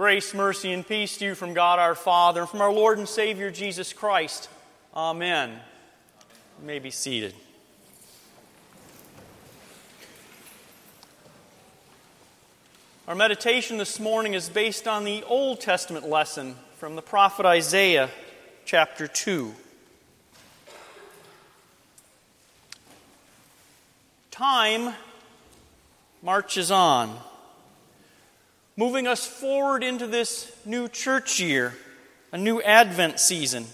Grace, mercy, and peace to you from God our Father and from our Lord and Savior Jesus Christ. Amen. You may be seated. Our meditation this morning is based on the Old Testament lesson from the prophet Isaiah, chapter 2. Time marches on moving us forward into this new church year, a new Advent season.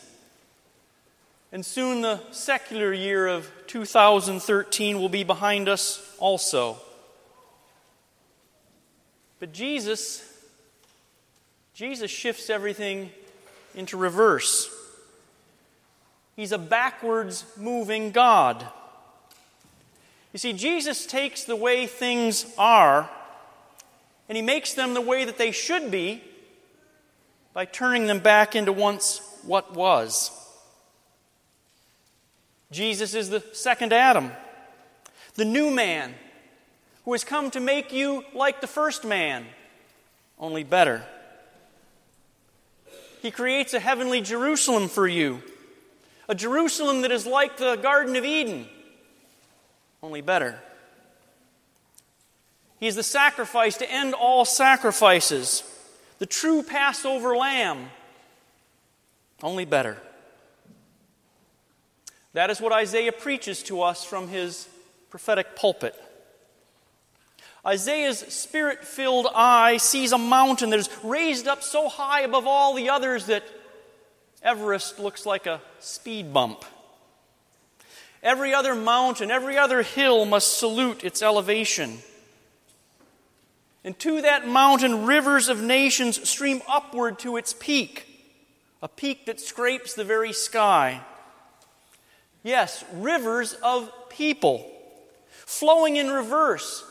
And soon the secular year of 2013 will be behind us also. But Jesus, Jesus shifts everything into reverse. He's a backwards moving God. You see, Jesus takes the way things are and he makes them the way that they should be by turning them back into once what was. Jesus is the second Adam, the new man, who has come to make you like the first man, only better. He creates a heavenly Jerusalem for you, a Jerusalem that is like the Garden of Eden, only better. He is the sacrifice to end all sacrifices, the true Passover lamb. Only better. That is what Isaiah preaches to us from his prophetic pulpit. Isaiah's spirit filled eye sees a mountain that is raised up so high above all the others that Everest looks like a speed bump. Every other mountain, every other hill must salute its elevation. And to that mountain, rivers of nations stream upward to its peak, a peak that scrapes the very sky. Yes, rivers of people flowing in reverse,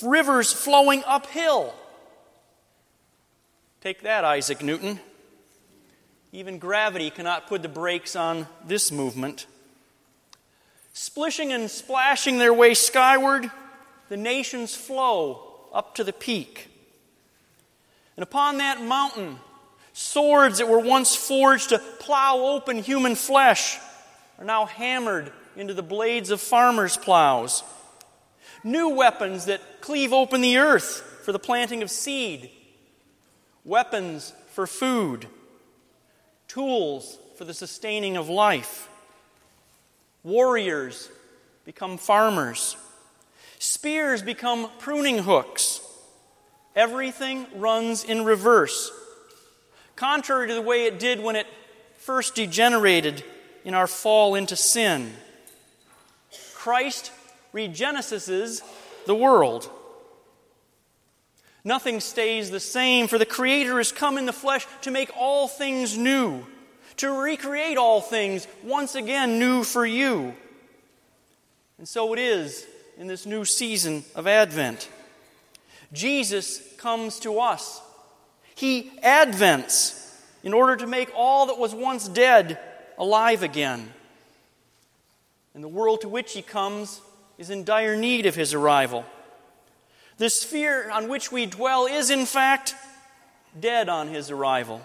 rivers flowing uphill. Take that, Isaac Newton. Even gravity cannot put the brakes on this movement. Splishing and splashing their way skyward, the nations flow up to the peak. And upon that mountain, swords that were once forged to plow open human flesh are now hammered into the blades of farmers' plows. New weapons that cleave open the earth for the planting of seed, weapons for food, tools for the sustaining of life. Warriors become farmers. Spears become pruning hooks. Everything runs in reverse, contrary to the way it did when it first degenerated in our fall into sin. Christ regenesises the world. Nothing stays the same, for the Creator has come in the flesh to make all things new, to recreate all things once again new for you. And so it is in this new season of Advent. Jesus comes to us. He advents in order to make all that was once dead alive again. And the world to which he comes is in dire need of his arrival. The sphere on which we dwell is, in fact, dead on his arrival.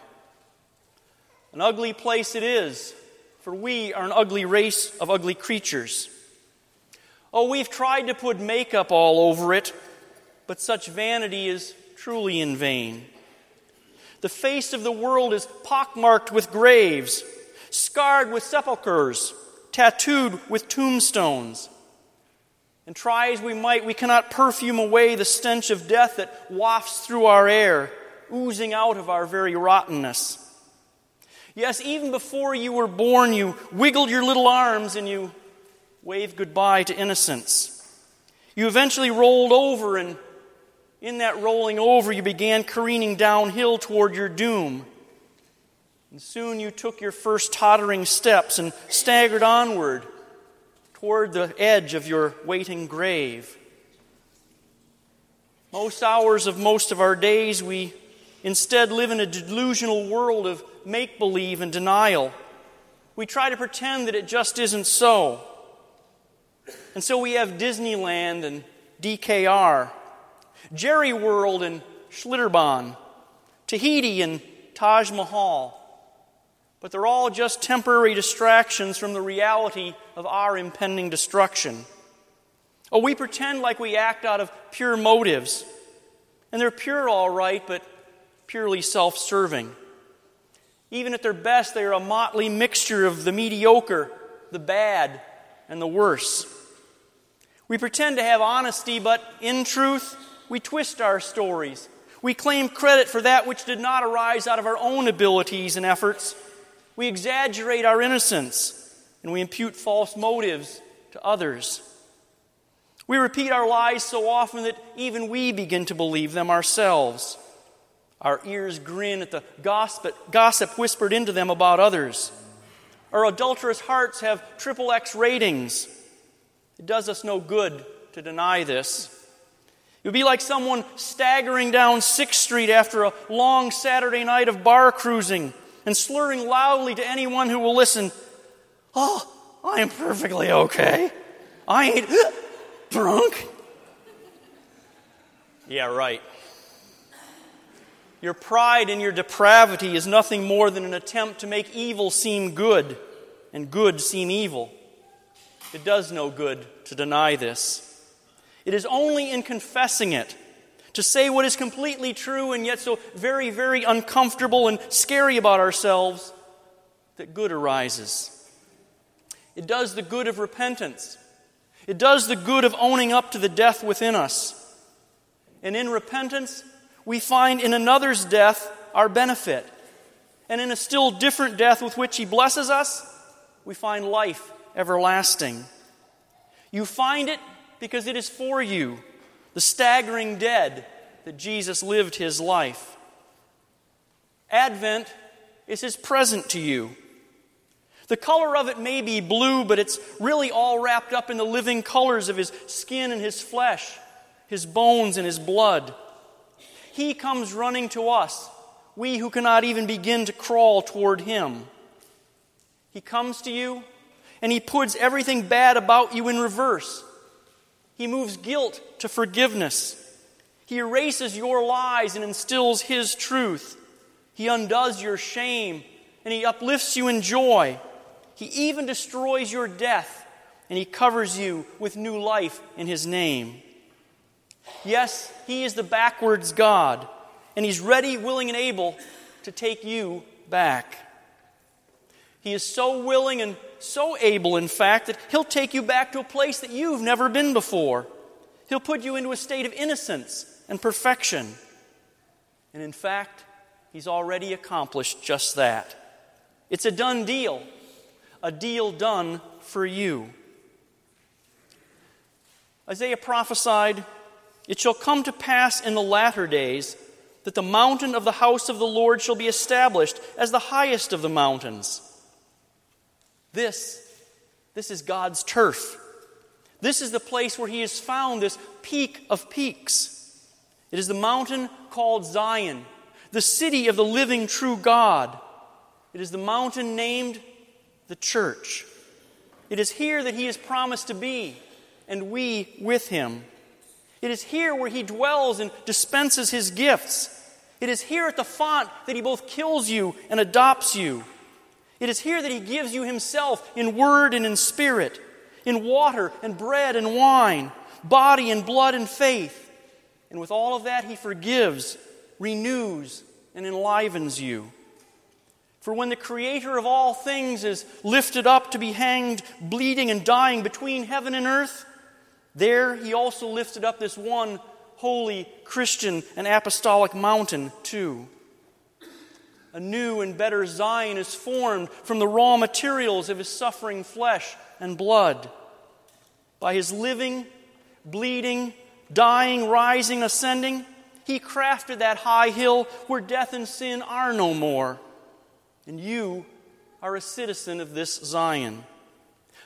An ugly place it is, for we are an ugly race of ugly creatures. Oh, we've tried to put makeup all over it, but such vanity is truly in vain. The face of the world is pockmarked with graves, scarred with sepulchres, tattooed with tombstones. And try as we might, we cannot perfume away the stench of death that wafts through our air, oozing out of our very rottenness. Yes, even before you were born, you wiggled your little arms and you waved goodbye to innocence. You eventually rolled over, and in that rolling over, you began careening downhill toward your doom. And soon you took your first tottering steps and staggered onward toward the edge of your waiting grave. Most hours of most of our days, we instead live in a delusional world of make believe and denial. We try to pretend that it just isn't so. And so we have Disneyland and DKR, Jerry World and Schlitterbahn, Tahiti and Taj Mahal. But they're all just temporary distractions from the reality of our impending destruction. Oh, we pretend like we act out of pure motives. And they're pure, all right, but purely self serving. Even at their best, they are a motley mixture of the mediocre, the bad, and the worse. We pretend to have honesty, but in truth, we twist our stories. We claim credit for that which did not arise out of our own abilities and efforts. We exaggerate our innocence, and we impute false motives to others. We repeat our lies so often that even we begin to believe them ourselves. Our ears grin at the gossip, gossip whispered into them about others. Our adulterous hearts have triple X ratings. It does us no good to deny this. It would be like someone staggering down 6th Street after a long Saturday night of bar cruising and slurring loudly to anyone who will listen, Oh, I am perfectly okay. I ain't drunk. Yeah, right. Your pride and your depravity is nothing more than an attempt to make evil seem good and good seem evil. It does no good to deny this. It is only in confessing it, to say what is completely true and yet so very, very uncomfortable and scary about ourselves, that good arises. It does the good of repentance. It does the good of owning up to the death within us. And in repentance, we find in another's death our benefit. And in a still different death with which He blesses us, we find life everlasting. You find it because it is for you, the staggering dead, that Jesus lived His life. Advent is His present to you. The color of it may be blue, but it's really all wrapped up in the living colors of His skin and His flesh, His bones and His blood. He comes running to us, we who cannot even begin to crawl toward Him. He comes to you and He puts everything bad about you in reverse. He moves guilt to forgiveness. He erases your lies and instills His truth. He undoes your shame and He uplifts you in joy. He even destroys your death and He covers you with new life in His name. Yes, He is the backwards God, and He's ready, willing, and able to take you back. He is so willing and so able, in fact, that He'll take you back to a place that you've never been before. He'll put you into a state of innocence and perfection. And in fact, He's already accomplished just that. It's a done deal, a deal done for you. Isaiah prophesied it shall come to pass in the latter days that the mountain of the house of the Lord shall be established as the highest of the mountains. This, this is God's turf. This is the place where He has found this peak of peaks. It is the mountain called Zion, the city of the living true God. It is the mountain named the church. It is here that He has promised to be, and we with Him. It is here where he dwells and dispenses his gifts. It is here at the font that he both kills you and adopts you. It is here that he gives you himself in word and in spirit, in water and bread and wine, body and blood and faith. And with all of that, he forgives, renews, and enlivens you. For when the Creator of all things is lifted up to be hanged, bleeding, and dying between heaven and earth, there, he also lifted up this one holy Christian and apostolic mountain, too. A new and better Zion is formed from the raw materials of his suffering flesh and blood. By his living, bleeding, dying, rising, ascending, he crafted that high hill where death and sin are no more. And you are a citizen of this Zion.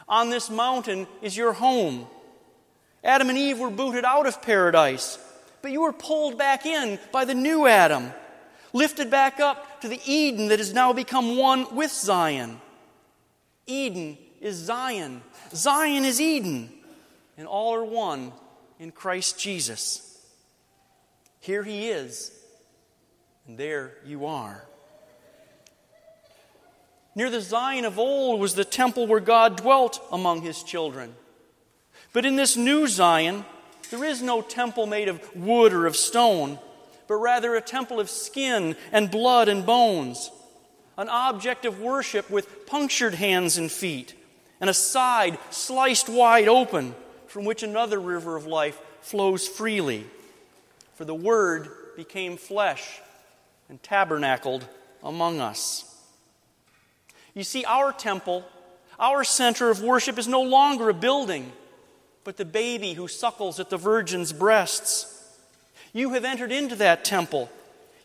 On this mountain is your home Adam and Eve were booted out of paradise, but you were pulled back in by the new Adam, lifted back up to the Eden that has now become one with Zion. Eden is Zion, Zion is Eden, and all are one in Christ Jesus. Here he is, And there you are. Near the Zion of old was the temple where God dwelt among his children. But in this new Zion, there is no temple made of wood or of stone, but rather a temple of skin and blood and bones, an object of worship with punctured hands and feet, and a side sliced wide open from which another river of life flows freely. For the Word became flesh and tabernacled among us. You see, our temple, our center of worship, is no longer a building but the baby who suckles at the virgin's breasts. You have entered into that temple.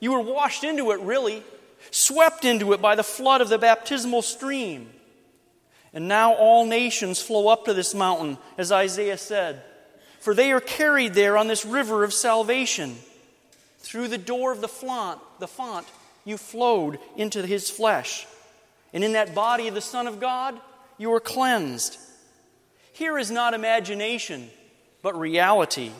You were washed into it, really, swept into it by the flood of the baptismal stream. And now all nations flow up to this mountain, as Isaiah said, for they are carried there on this river of salvation. Through the door of the font, the font, you flowed into his flesh. And in that body of the Son of God, you were cleansed. Here is not imagination, but reality.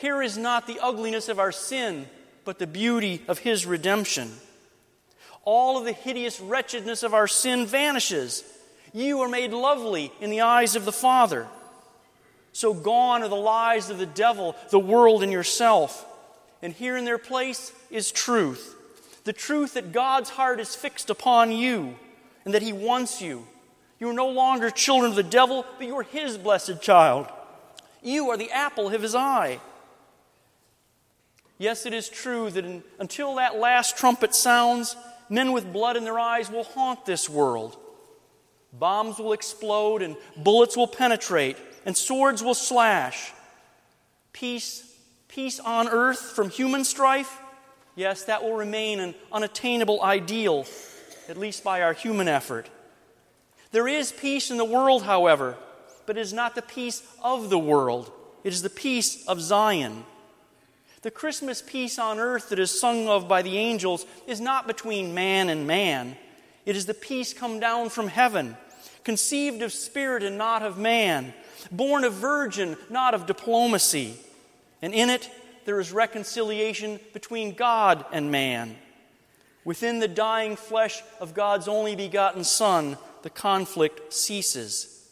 Here is not the ugliness of our sin, but the beauty of His redemption. All of the hideous wretchedness of our sin vanishes. You are made lovely in the eyes of the Father. So gone are the lies of the devil, the world, and yourself. And here in their place is truth the truth that God's heart is fixed upon you and that He wants you you are no longer children of the devil, but you are his blessed child. You are the apple of his eye. Yes, it is true that in, until that last trumpet sounds, men with blood in their eyes will haunt this world. Bombs will explode, and bullets will penetrate, and swords will slash. Peace, peace on earth from human strife, yes, that will remain an unattainable ideal, at least by our human effort. There is peace in the world, however, but it is not the peace of the world. It is the peace of Zion. The Christmas peace on earth that is sung of by the angels is not between man and man. It is the peace come down from heaven, conceived of spirit and not of man, born of virgin, not of diplomacy. And in it, there is reconciliation between God and man. Within the dying flesh of God's only begotten Son, the conflict ceases.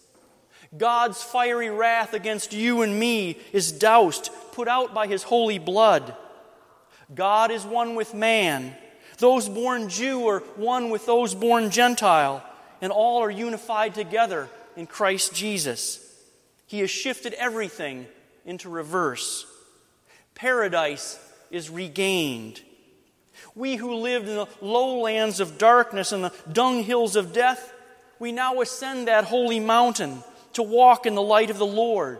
God's fiery wrath against you and me is doused, put out by his holy blood. God is one with man. Those born Jew are one with those born Gentile, and all are unified together in Christ Jesus. He has shifted everything into reverse. Paradise is regained. We who lived in the lowlands of darkness and the dunghills of death we now ascend that holy mountain to walk in the light of the Lord.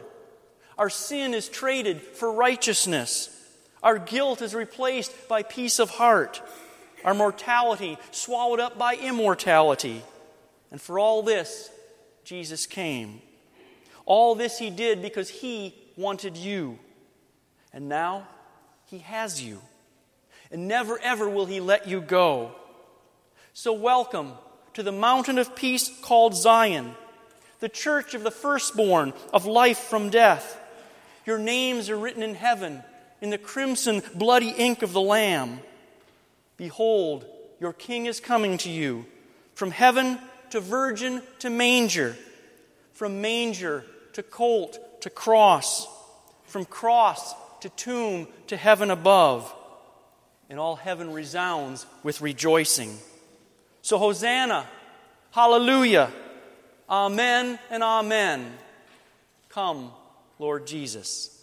Our sin is traded for righteousness. Our guilt is replaced by peace of heart. Our mortality swallowed up by immortality. And for all this, Jesus came. All this he did because he wanted you. And now he has you. And never, ever will he let you go. So, welcome to the mountain of peace called Zion, the church of the firstborn of life from death. Your names are written in heaven in the crimson, bloody ink of the Lamb. Behold, your king is coming to you from heaven to virgin to manger, from manger to colt to cross, from cross to tomb to heaven above. And all heaven resounds with rejoicing. So, Hosanna, Hallelujah, Amen, and Amen. Come, Lord Jesus.